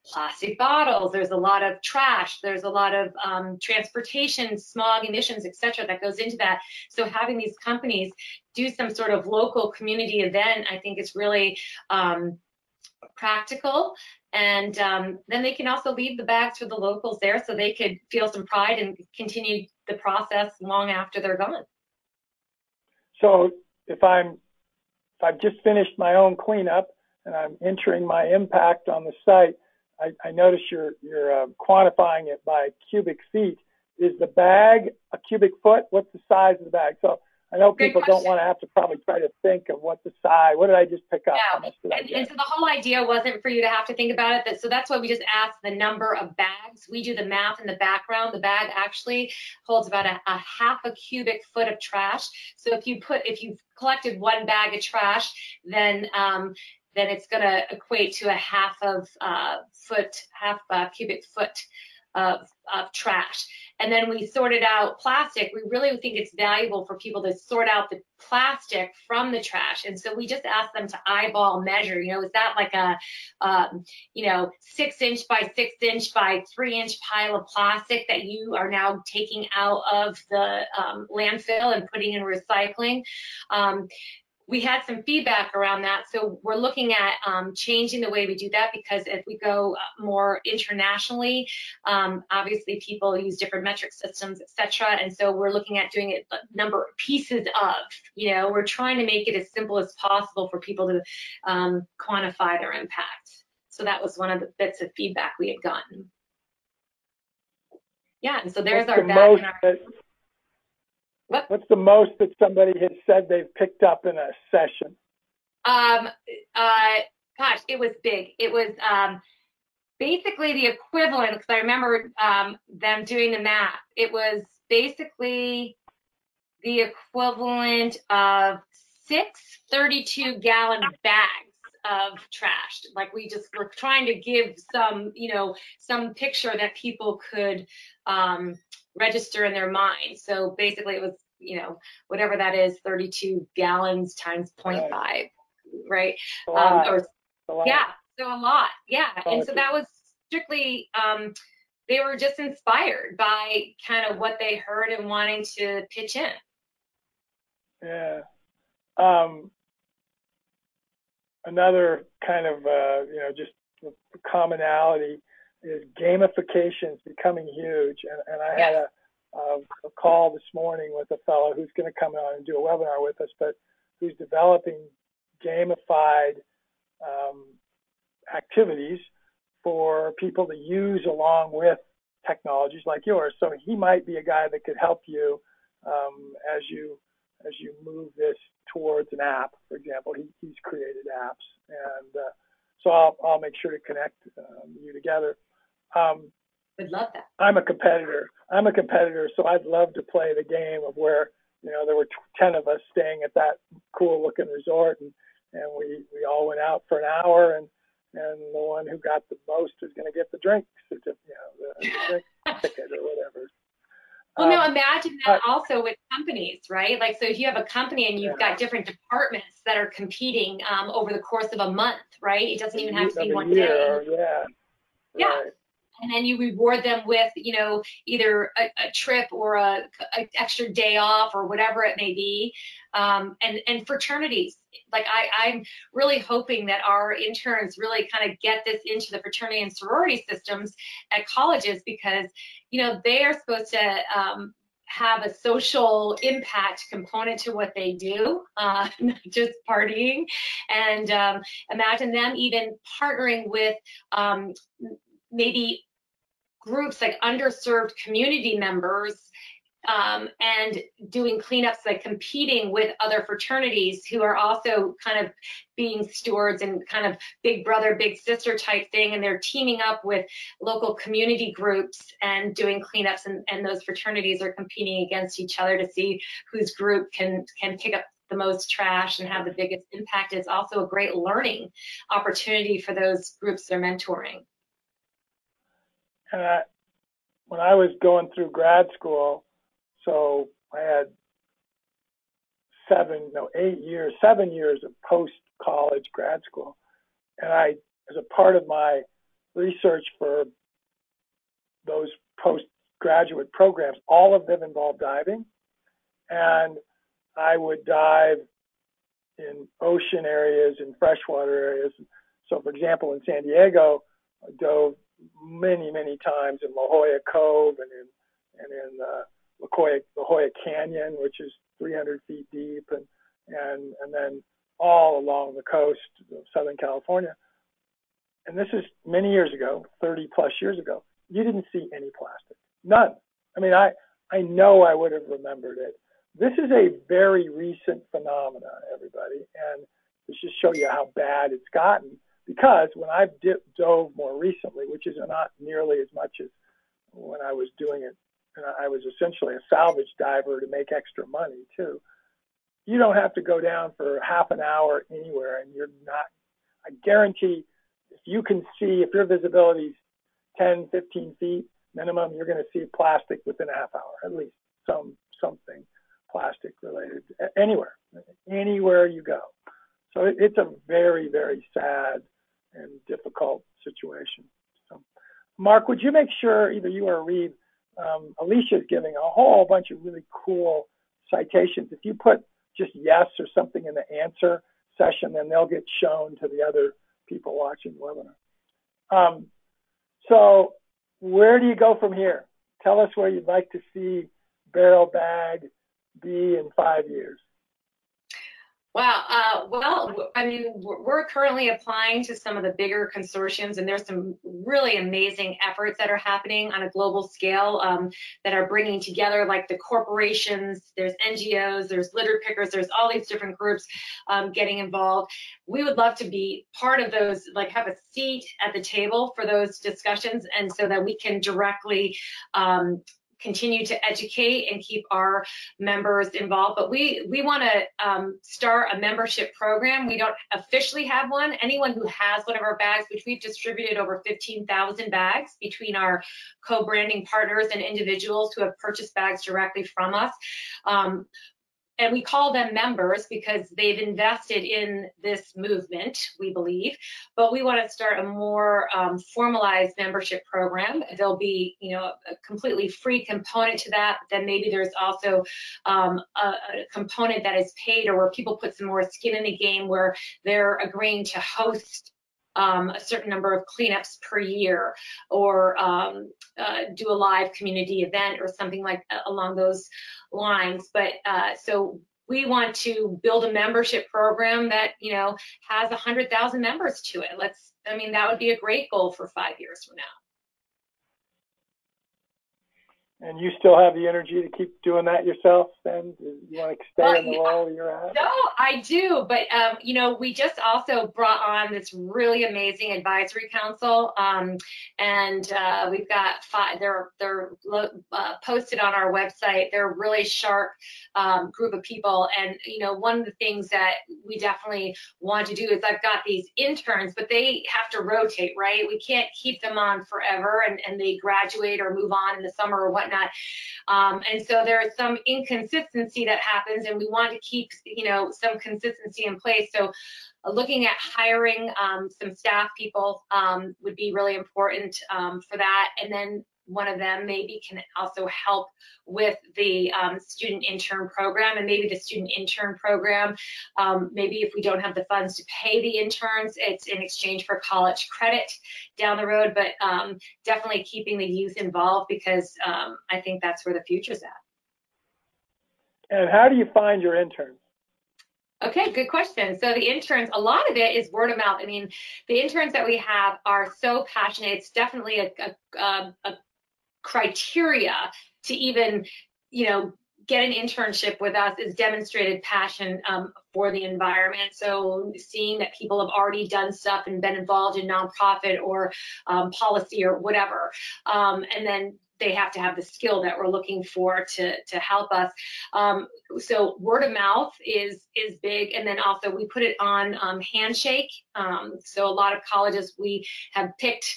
plastic bottles there's a lot of trash there's a lot of um, transportation smog emissions etc that goes into that. So having these companies do some sort of local community event i think is really um, practical and um, then they can also leave the bags for the locals there so they could feel some pride and continue the process long after they're gone so if i'm if i've just finished my own cleanup and i'm entering my impact on the site I, I notice you're you're uh, quantifying it by cubic feet. Is the bag a cubic foot? What's the size of the bag? So I know people don't want to have to probably try to think of what the size. What did I just pick up? Yeah. And, and, so the whole idea wasn't for you to have to think about it. That, so that's why we just asked the number of bags. We do the math in the background. The bag actually holds about a, a half a cubic foot of trash. So if you put if you've collected one bag of trash, then um, then it's going to equate to a half of uh, foot, half uh, cubic foot of, of trash. And then we sorted out plastic. We really think it's valuable for people to sort out the plastic from the trash. And so we just asked them to eyeball measure. You know, is that like a, um, you know, six inch by six inch by three inch pile of plastic that you are now taking out of the um, landfill and putting in recycling? Um, we had some feedback around that. So we're looking at um, changing the way we do that because if we go uh, more internationally, um, obviously people use different metric systems, etc. And so we're looking at doing it number of pieces of. You know, we're trying to make it as simple as possible for people to um, quantify their impact. So that was one of the bits of feedback we had gotten. Yeah, and so there's our the most what? What's the most that somebody has said they've picked up in a session? Um, uh, gosh, it was big. It was um, basically the equivalent, because I remember um, them doing the math. It was basically the equivalent of six 32 gallon bags of trash. Like we just were trying to give some, you know, some picture that people could um, register in their mind. So basically, it was you know whatever that is, 32 gallons times 0.5, right? right? Um, or yeah, so a lot, yeah. And so that was strictly um, they were just inspired by kind of what they heard and wanting to pitch in. Yeah. Um, another kind of uh, you know just commonality is gamification is becoming huge. And, and I had a, a, a, call this morning with a fellow who's going to come on and do a webinar with us, but who's developing gamified um, activities for people to use along with technologies like yours. So he might be a guy that could help you um, as you as you move this towards an app. For example, he, he's created apps, and uh, so I'll, I'll make sure to connect um, you together. Um, Would love that. I'm a competitor. I'm a competitor, so I'd love to play the game of where you know there were 10 of us staying at that cool looking resort, and and we we all went out for an hour, and and the one who got the most is going to get the drink certificate, you know, the, drink (laughs) ticket or whatever. Well, um, no, imagine that also with companies, right? Like, so if you have a company and you've yeah. got different departments that are competing um, over the course of a month, right? It doesn't even have to be one year, day. Yeah. Yeah. Right. And then you reward them with, you know, either a, a trip or a, a, extra day off or whatever it may be. Um, and and fraternities, like I, I'm really hoping that our interns really kind of get this into the fraternity and sorority systems at colleges because, you know, they are supposed to um, have a social impact component to what they do, uh, (laughs) not just partying. And um, imagine them even partnering with um, maybe groups like underserved community members um, and doing cleanups, like competing with other fraternities who are also kind of being stewards and kind of big brother, big sister type thing. And they're teaming up with local community groups and doing cleanups. And, and those fraternities are competing against each other to see whose group can, can pick up the most trash and have the biggest impact. It's also a great learning opportunity for those groups they're mentoring. And I, when I was going through grad school, so I had seven, no, eight years, seven years of post college grad school. And I, as a part of my research for those postgraduate programs, all of them involved diving. And I would dive in ocean areas and freshwater areas. So, for example, in San Diego, I dove many, many times in La Jolla Cove and in and in uh, La, Jolla, La Jolla Canyon, which is 300 feet deep, and and and then all along the coast of Southern California. And this is many years ago, 30 plus years ago. You didn't see any plastic, none. I mean, I I know I would have remembered it. This is a very recent phenomenon, everybody, and this just show you how bad it's gotten because when I've dove more recently, which is not nearly as much as when I was doing it, and I was essentially a salvage diver to make extra money too. You don't have to go down for half an hour anywhere, and you're not. I guarantee, if you can see, if your visibility is 10, 15 feet minimum, you're going to see plastic within a half hour, at least some something plastic related anywhere, anywhere you go. So it's a very, very sad and difficult situation. So, Mark, would you make sure either you or Reed, um, Alicia is giving a whole bunch of really cool citations. If you put just yes or something in the answer session, then they'll get shown to the other people watching the webinar. Um, so where do you go from here? Tell us where you'd like to see Barrel Bag be in five years. Wow. Uh, well, I mean, we're currently applying to some of the bigger consortiums, and there's some really amazing efforts that are happening on a global scale um, that are bringing together like the corporations, there's NGOs, there's litter pickers, there's all these different groups um, getting involved. We would love to be part of those, like have a seat at the table for those discussions, and so that we can directly um, continue to educate and keep our members involved. But we we want to um, start a membership program. We don't officially have one. Anyone who has one of our bags, which we've distributed over 15,000 bags between our co-branding partners and individuals who have purchased bags directly from us. Um, and we call them members because they've invested in this movement, we believe. But we want to start a more um, formalized membership program. There'll be, you know, a completely free component to that. Then maybe there's also um, a, a, component that is paid, or where people put some more skin in the game, where they're agreeing to host um, a certain number of cleanups per year or um, uh, do a live community event or something like uh, along those lines. But uh, so we want to build a membership program that you know has 100,000 members to it. Let's, I mean, that would be a great goal for five years from now. And you still have the energy to keep doing that yourself then you want to stay Well, in the yeah. role you're at No, I do, but um, you know, we just also brought on this really amazing advisory council, um, and uh, we've got five. They're they're lo- uh, posted on our website. They're a really sharp um, group of people, and you know, one of the things that we definitely want to do is I've got these interns, but they have to rotate, right? We can't keep them on forever, and and they graduate or move on in the summer or whatnot. Um, and so there is some inconsistency that happens, and we want to keep, you know, some consistency in place. So uh, looking at hiring um, some staff people um, would be really important um, for that. And then one of them maybe can also help with the um, student intern program and maybe the student intern program um, maybe if we don't have the funds to pay the interns it's in exchange for college credit down the road but um, definitely keeping the youth involved because um, i think that's where the future's at and how do you find your interns Okay, good question. So the interns, a lot of it is word of mouth. I mean, the interns that we have are so passionate. It's definitely a, a, um, a criteria to even, you know, get an internship with us is demonstrated passion um, for the environment. So seeing that people have already done stuff and been involved in nonprofit or um, policy or whatever, um, and then they have to have the skill that we're looking for to to help us. Um, so word of mouth is is big, and then also we put it on um, Handshake. Um, so a lot of colleges we have picked,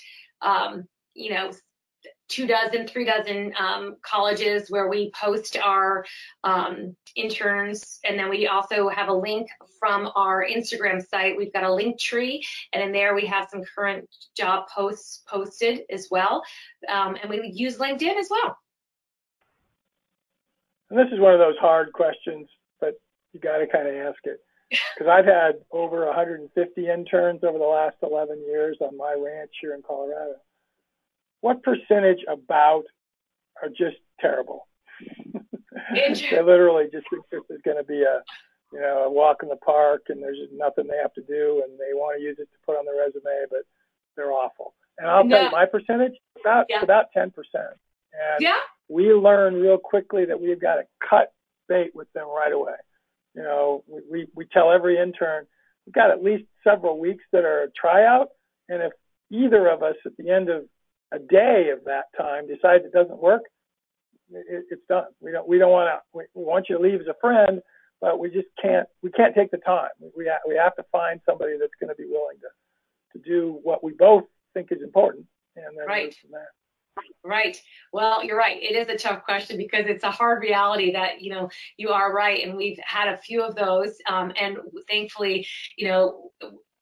you know, two dozen, three dozen um, colleges where we post our um, interns. And then we also have a link from our Instagram site. We've got a link tree, and in there we have some current job posts posted as well. Um, and we use LinkedIn as well. and this is one of those hard questions but you got to kind of ask it (laughs) because i've had over 150 interns over the last 11 years on my ranch here in colorado what percentage about are just terrible? (laughs) They literally just think this is going to be a you know a walk in the park and there's just nothing they have to do and they want to use it to put on their resume but they're awful. And i'll tell you my percentage about Yeah. about 10% and Yeah. we learn real quickly that we've got to cut bait with them right away. You know we, we, we tell every intern we've got at least several weeks that are a tryout and if either of us at the end of a day of that time decides it doesn't work it, it's done. We don't we don't want to. We, we want you to leave as a friend, but we just can't. We can't take the time. We we, ha- we have to find somebody that's going to be willing to to do what we both think is important, and then Right. from there. Right. Well, you're right. It is a tough question because it's a hard reality that, you know, you are right. And we've had a few of those. Um, and thankfully, you know,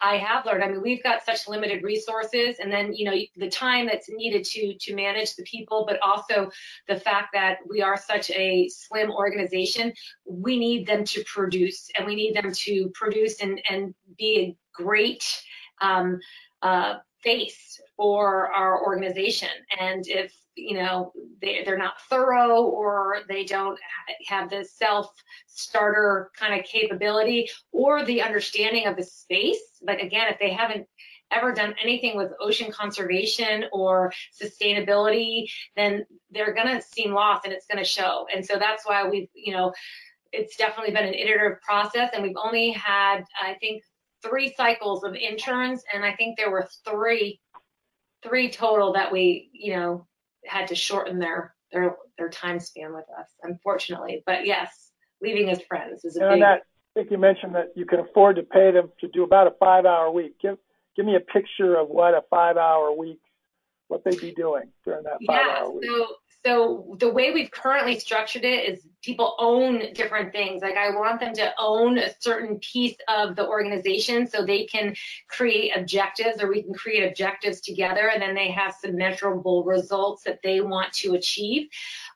I have learned. I mean, we've got such limited resources, and then you know the time that's needed to to manage the people, but also the fact that we are such a slim organization. We need them to produce, and we need them to produce and and be a great um, uh, face for our organization. And if you know they, they're not thorough or they don't have the self starter kind of capability or the understanding of the space like again if they haven't ever done anything with ocean conservation or sustainability then they're going to seem lost and it's going to show and so that's why we've you know it's definitely been an iterative process and we've only had i think three cycles of interns and i think there were three three total that we you know had to shorten their their their time span with us unfortunately but yes leaving as friends is a And big that, I think you mentioned that you can afford to pay them to do about a five-hour week. Give give me a picture of what a five-hour week, what they'd be doing during that yeah five-hour week. so so the way we've currently structured it is people own different things like i want them to own a certain piece of the organization so they can create objectives or we can create objectives together and then they have some measurable results that they want to achieve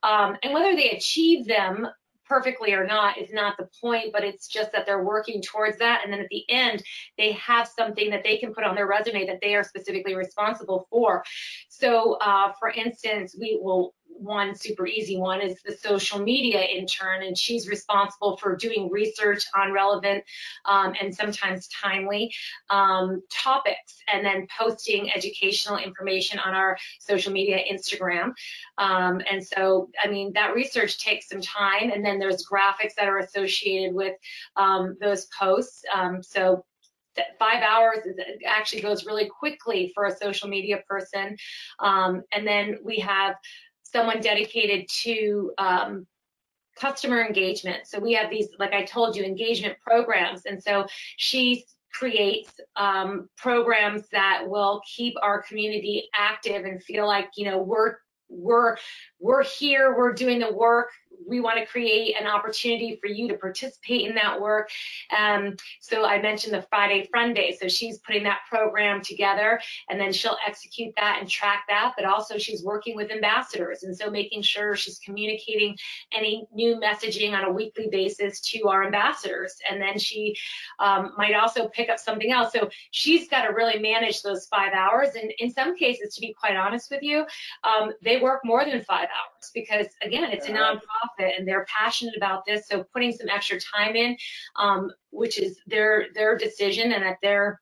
um, and whether they achieve them perfectly or not is not the point, but it's just that they're working towards that. And then at the end, they have something that they can put on their resume that they are specifically responsible for. So, uh, for instance, we will one super easy one is the social media intern, and she's responsible for doing research on relevant um, and sometimes timely um, topics, and then posting educational information on our social media Instagram. Um, and so, I mean, that research takes some time, and then there's graphics that are associated with um, those posts. Um, so five hours is, actually goes really quickly for a social media person. Um, and then we have someone dedicated to um, customer engagement. So we have these, like I told you, engagement programs. And so she creates um, programs that will keep our community active and feel like, you know, we're we're we're here we're doing the work we want to create an opportunity for you to participate in that work. Um, so I mentioned the Friday Fun Day. So she's putting that program together and then she'll execute that and track that. But also she's working with ambassadors. And so making sure she's communicating any new messaging on a weekly basis to our ambassadors. And then she um, might also pick up something else. So she's got to really manage those five hours. And in some cases, to be quite honest with you, um, they work more than five hours because again, it's a nonprofit nonprofit and they're passionate about this. So putting some extra time in, um, which is their their decision and at their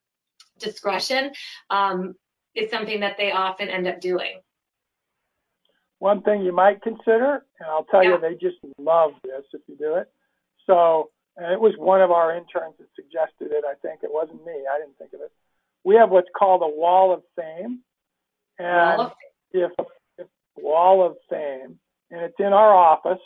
discretion, um, is something that they often end up doing. One thing you might consider, and I'll tell yeah. you, they just love this if you do it. So, and it was one of our interns that suggested it. I think it wasn't me. I didn't think of it. We have what's called a wall of fame, and wall of fame. if if wall of fame, and it's in our office.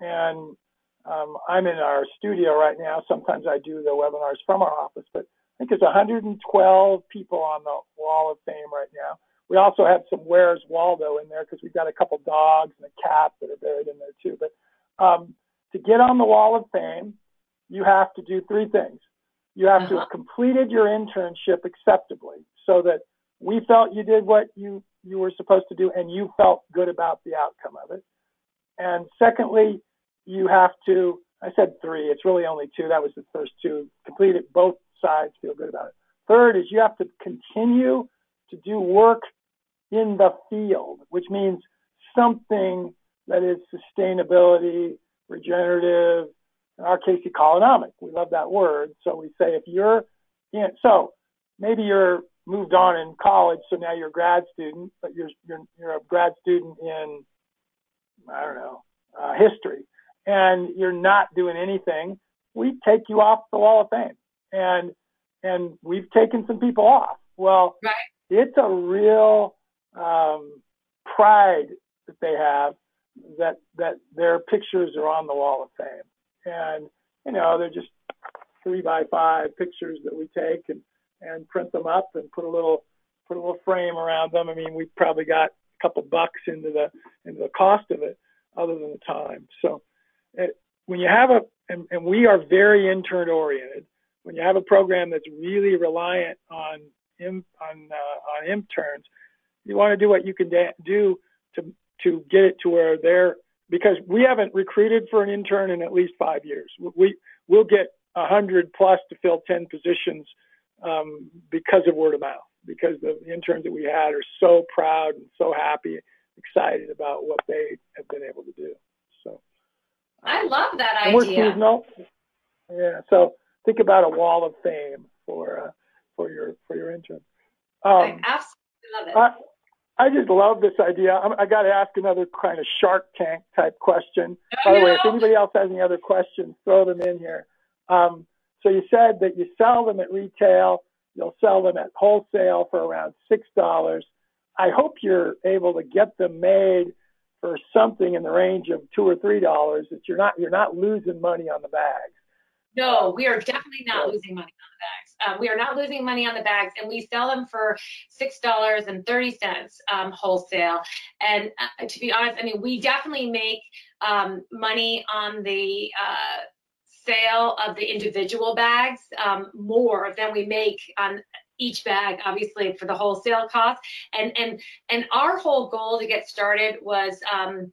And um, I'm in our studio right now. Sometimes I do the webinars from our office, but I think there's 112 people on the Wall of Fame right now. We also have some Where's Waldo in there because we've got a couple dogs and a cat that are buried in there too. But um, to get on the Wall of Fame, you have to do three things. You have uh-huh. to have completed your internship acceptably so that we felt you did what you, you were supposed to do and you felt good about the outcome of it. And secondly, you have to, I said three, it's really only two. That was the first two. Complete it, both sides feel good about it. Third is you have to continue to do work in the field, which means something that is sustainability, regenerative, in our case, economic. We love that word. So we say if you're in, so maybe you're moved on in college, so now you're a grad student, but you're, you're, you're a grad student in I don't know, uh, history, and you're not doing anything, we take you off the Wall of Fame. And and we've taken some people off. Well, right. it's a real um, pride that they have that that their pictures are on the Wall of Fame, and you know they're just three by five pictures that we take and and print them up and put a little put a little frame around them. I mean, we probably got a couple bucks into the into the cost of it, other than the time. So it, when you have a and, and we are very intern oriented. When you have a program that's really reliant on on uh, on interns, you want to do what you can da- do to to get it to where they're because we haven't recruited for an intern in at least five years. We we'll get a hundred plus to fill ten positions um, because of word of mouth because the interns that we had are so proud and so happy, excited about what they have been able to do. So I love that idea. Seasonal. Yeah. So think about a wall of fame for uh, for your for your intern. Um, I absolutely love it. I, I just love this idea. I'm, I got to ask another kind of Shark Tank type question. By the way, if anybody else has any other questions, throw them in here. Um, so you said that you sell them at retail You'll sell them at wholesale for around $6. I hope you're able to get them made for something in the range of two or three dollars that you're not you're not losing money on the bags. No, we are definitely not losing money on the bags. Um, we are not losing money on the bags, and we sell them for six dollars and thirty cents um, wholesale. And uh, to be honest, I mean, we definitely make um, money on the uh, sale of the individual bags um, more than we make on each bag obviously for the wholesale cost. And and and our whole goal to get started was um,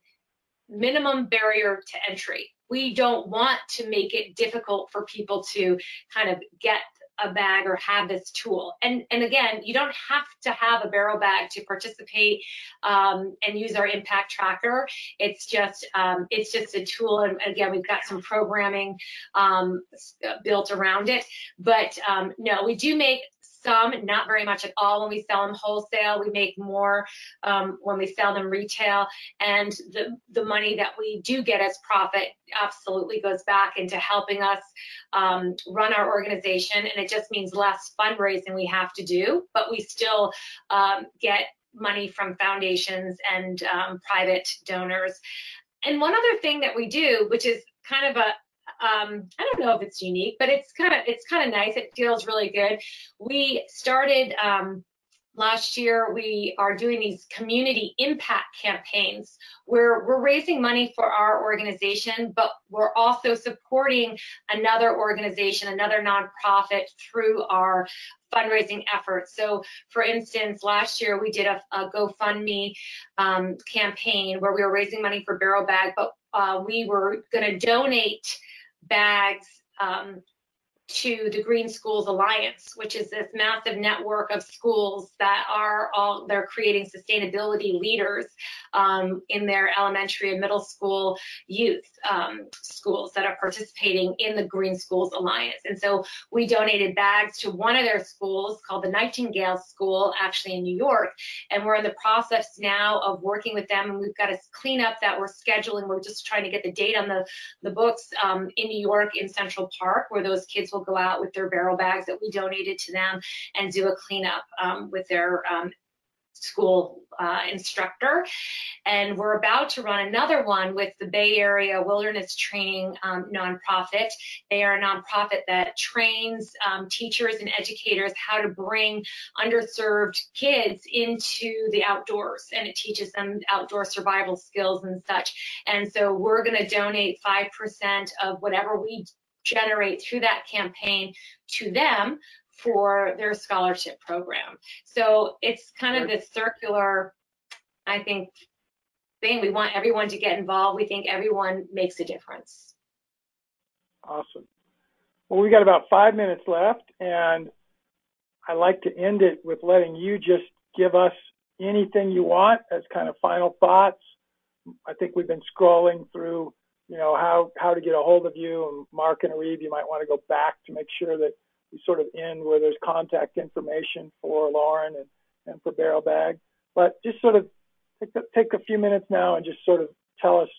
minimum barrier to entry. We don't want to make it difficult for people to kind of get a bag or have this tool. And and again, you don't have to have a barrel bag to participate um, and use our impact tracker. It's just um, it's just a tool, and again, we've got some programming um, built around it. But um, no, we do make some, not very much at all when we sell them wholesale. We make more um, when we sell them retail. And the, the money that we do get as profit absolutely goes back into helping us um, run our organization. And it just means less fundraising we have to do, but we still um, get money from foundations and um, private donors. And one other thing that we do, which is kind of a um, I don't know if it's unique, but it's kind of it's kind of nice. It feels really good. We started um, last year. We are doing these community impact campaigns where we're raising money for our organization, but we're also supporting another organization, another nonprofit through our fundraising efforts. So, for instance, last year we did a, a GoFundMe um, campaign where we were raising money for Barrel Bag, but uh, we were going to donate bags um, to the Green Schools Alliance, which is this massive network of schools that are all they're creating sustainability leaders um, in their elementary and middle school youth um, schools that are participating in the Green Schools Alliance. And so we donated bags to one of their schools called the Nightingale School, actually in New York. And we're in the process now of working with them. And we've got a cleanup that we're scheduling. We're just trying to get the date on the, the books um, in New York in Central Park, where those kids will go out with their barrel bags that we donated to them and do a cleanup um, with their um, school uh, instructor. And we're about to run another one with the Bay Area Wilderness Training um, nonprofit. They are a nonprofit that trains um, teachers and educators how to bring underserved kids into the outdoors and it teaches them outdoor survival skills and such. And so we're going to donate 5% of whatever we generate through that campaign to them for their scholarship program. So it's kind of this circular, I think, thing. We want everyone to get involved. We think everyone makes a difference. Awesome. Well, we got about five minutes left, and I like to end it with letting you just give us anything you want as kind of final thoughts. I think we've been scrolling through, you know, how how to get a hold of you and Mark and Arib. You might want to go back to make sure that we sort of end where there's contact information for Loren and, and for Barrel Bag. But just sort of take, the, take a few minutes now and just sort of tell us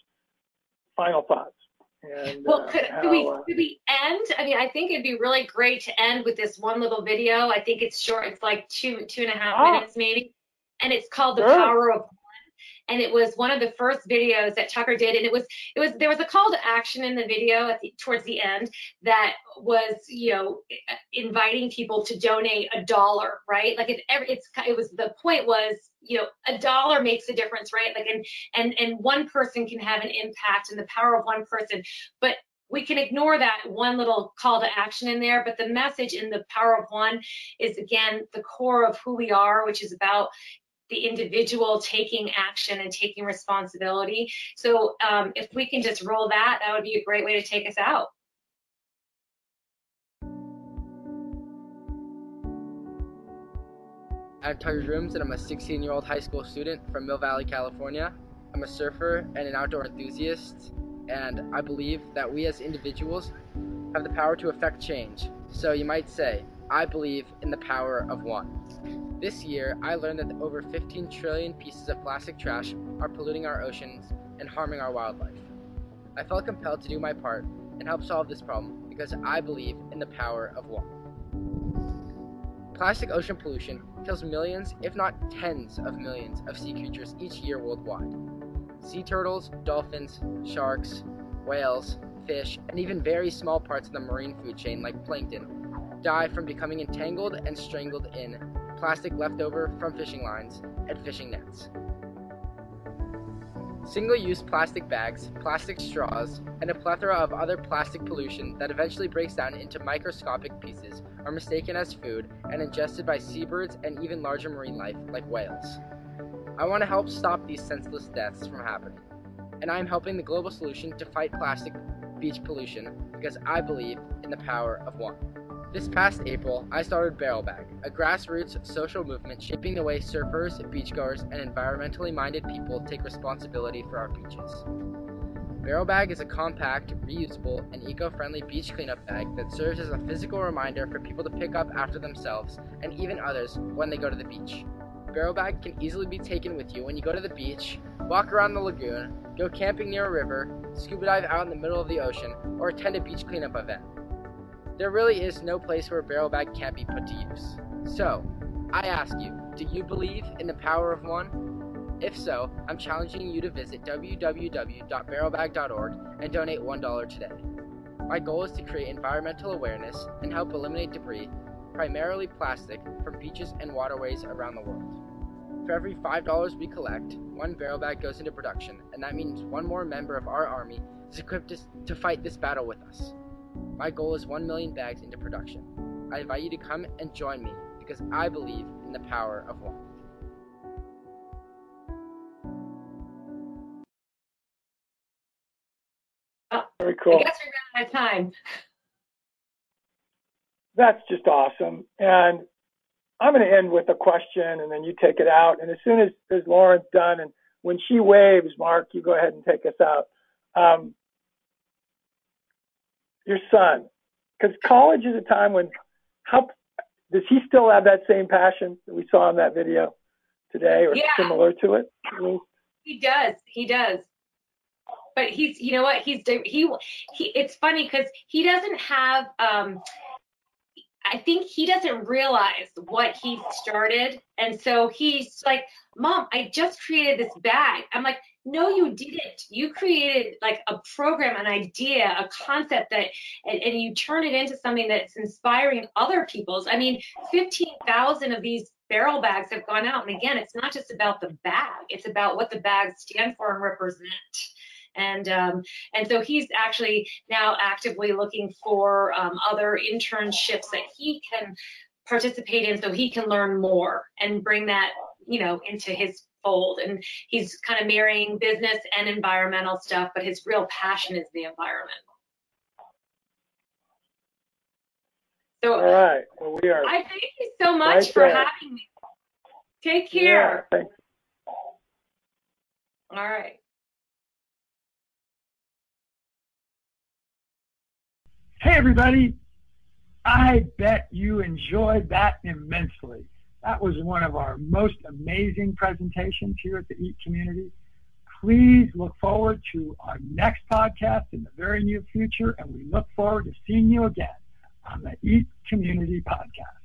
final thoughts. And, well, uh, could, how, could we uh, could we end? I mean, I think it'd be really great to end with this one little video. I think it's short. It's like two two and a half Ah. minutes maybe, and it's called "The Sure. Power of One." And it was one of the first videos that Tucker did, and it was it was there was a call to action in the video the, towards the end that was you know inviting people to donate a dollar, right? Like it every it's it was the point was you know a dollar makes a difference, right? Like and and and one person can have an impact, and the power of one person, but we can ignore that one little call to action in there, but the message in the power of one is again the core of who we are, which is about the individual taking action and taking responsibility. So um, if we can just roll that, that would be a great way to take us out. I'm Tucker Grooms, and I'm a 16 year old high school student from Mill Valley, California. I'm a surfer and an outdoor enthusiast, and I believe that we as individuals have the power to affect change. So you might say, I believe in the power of one. This year, I learned that over 15 trillion pieces of plastic trash are polluting our oceans and harming our wildlife. I felt compelled to do my part and help solve this problem because I believe in the power of one. Plastic ocean pollution kills millions, if not tens of millions, of sea creatures each year worldwide. Sea turtles, dolphins, sharks, whales, fish, and even very small parts of the marine food chain, like plankton, die from becoming entangled and strangled in plastic leftover from fishing lines and fishing nets. Single use plastic bags, plastic straws, and a plethora of other plastic pollution that eventually breaks down into microscopic pieces are mistaken as food and ingested by seabirds and even larger marine life like whales. I want to help stop these senseless deaths from happening, and I am helping the global solution to fight plastic beach pollution because I believe in the power of one. This past April, I started Barrelbag, a grassroots social movement shaping the way surfers, beachgoers, and environmentally minded people take responsibility for our beaches. Barrelbag is a compact, reusable, and eco friendly beach cleanup bag that serves as a physical reminder for people to pick up after themselves and even others when they go to the beach. Barrelbag can easily be taken with you when you go to the beach, walk around the lagoon, go camping near a river, scuba dive out in the middle of the ocean, or attend a beach cleanup event. There really is no place where a Barrelbag can't be put to use. So, I ask you, do you believe in the power of one? If so, I'm challenging you to visit www.barrelbag.org and donate $1 today. My goal is to create environmental awareness and help eliminate debris, primarily plastic, from beaches and waterways around the world. For every $5 we collect, one barrel bag goes into production, and that means one more member of our army is equipped to fight this battle with us. My goal is 1 million bags into production. I invite you to come and join me because I believe in the power of one. Very cool. I guess we're out of time. That's just awesome. And I'm going to end with a question and then you take it out. And as soon as, as Loren's done and when she waves, Mark, you go ahead and take us out. Um, your son, because college is a time when how does he still have that same passion that we saw in that video today, or Yeah. similar to it? He does. He does. But he's, you know what? He's he he. It's funny because he doesn't have. um I think he doesn't realize what he started, and so he's like, "Mom, I just created this bag." I'm like, "No, you didn't. You created like a program, an idea, a concept that, and, and you turn it into something that's inspiring other people's. I mean, fifteen thousand of these barrel bags have gone out, and again, it's not just about the bag; it's about what the bags stand for and represent and um, and so he's actually now actively looking for um, other internships that he can participate in so he can learn more and bring that you know into his fold and he's kind of marrying business and environmental stuff but his real passion is the environment so All right. Well, we are. i thank you so much Right for there. having me take care Yeah, all right Hey, everybody. I bet you enjoyed that immensely. That was one of our most amazing presentations here at the EAT community. Please look forward to our next podcast in the very near future, and we look forward to seeing you again on the EAT Community Podcast.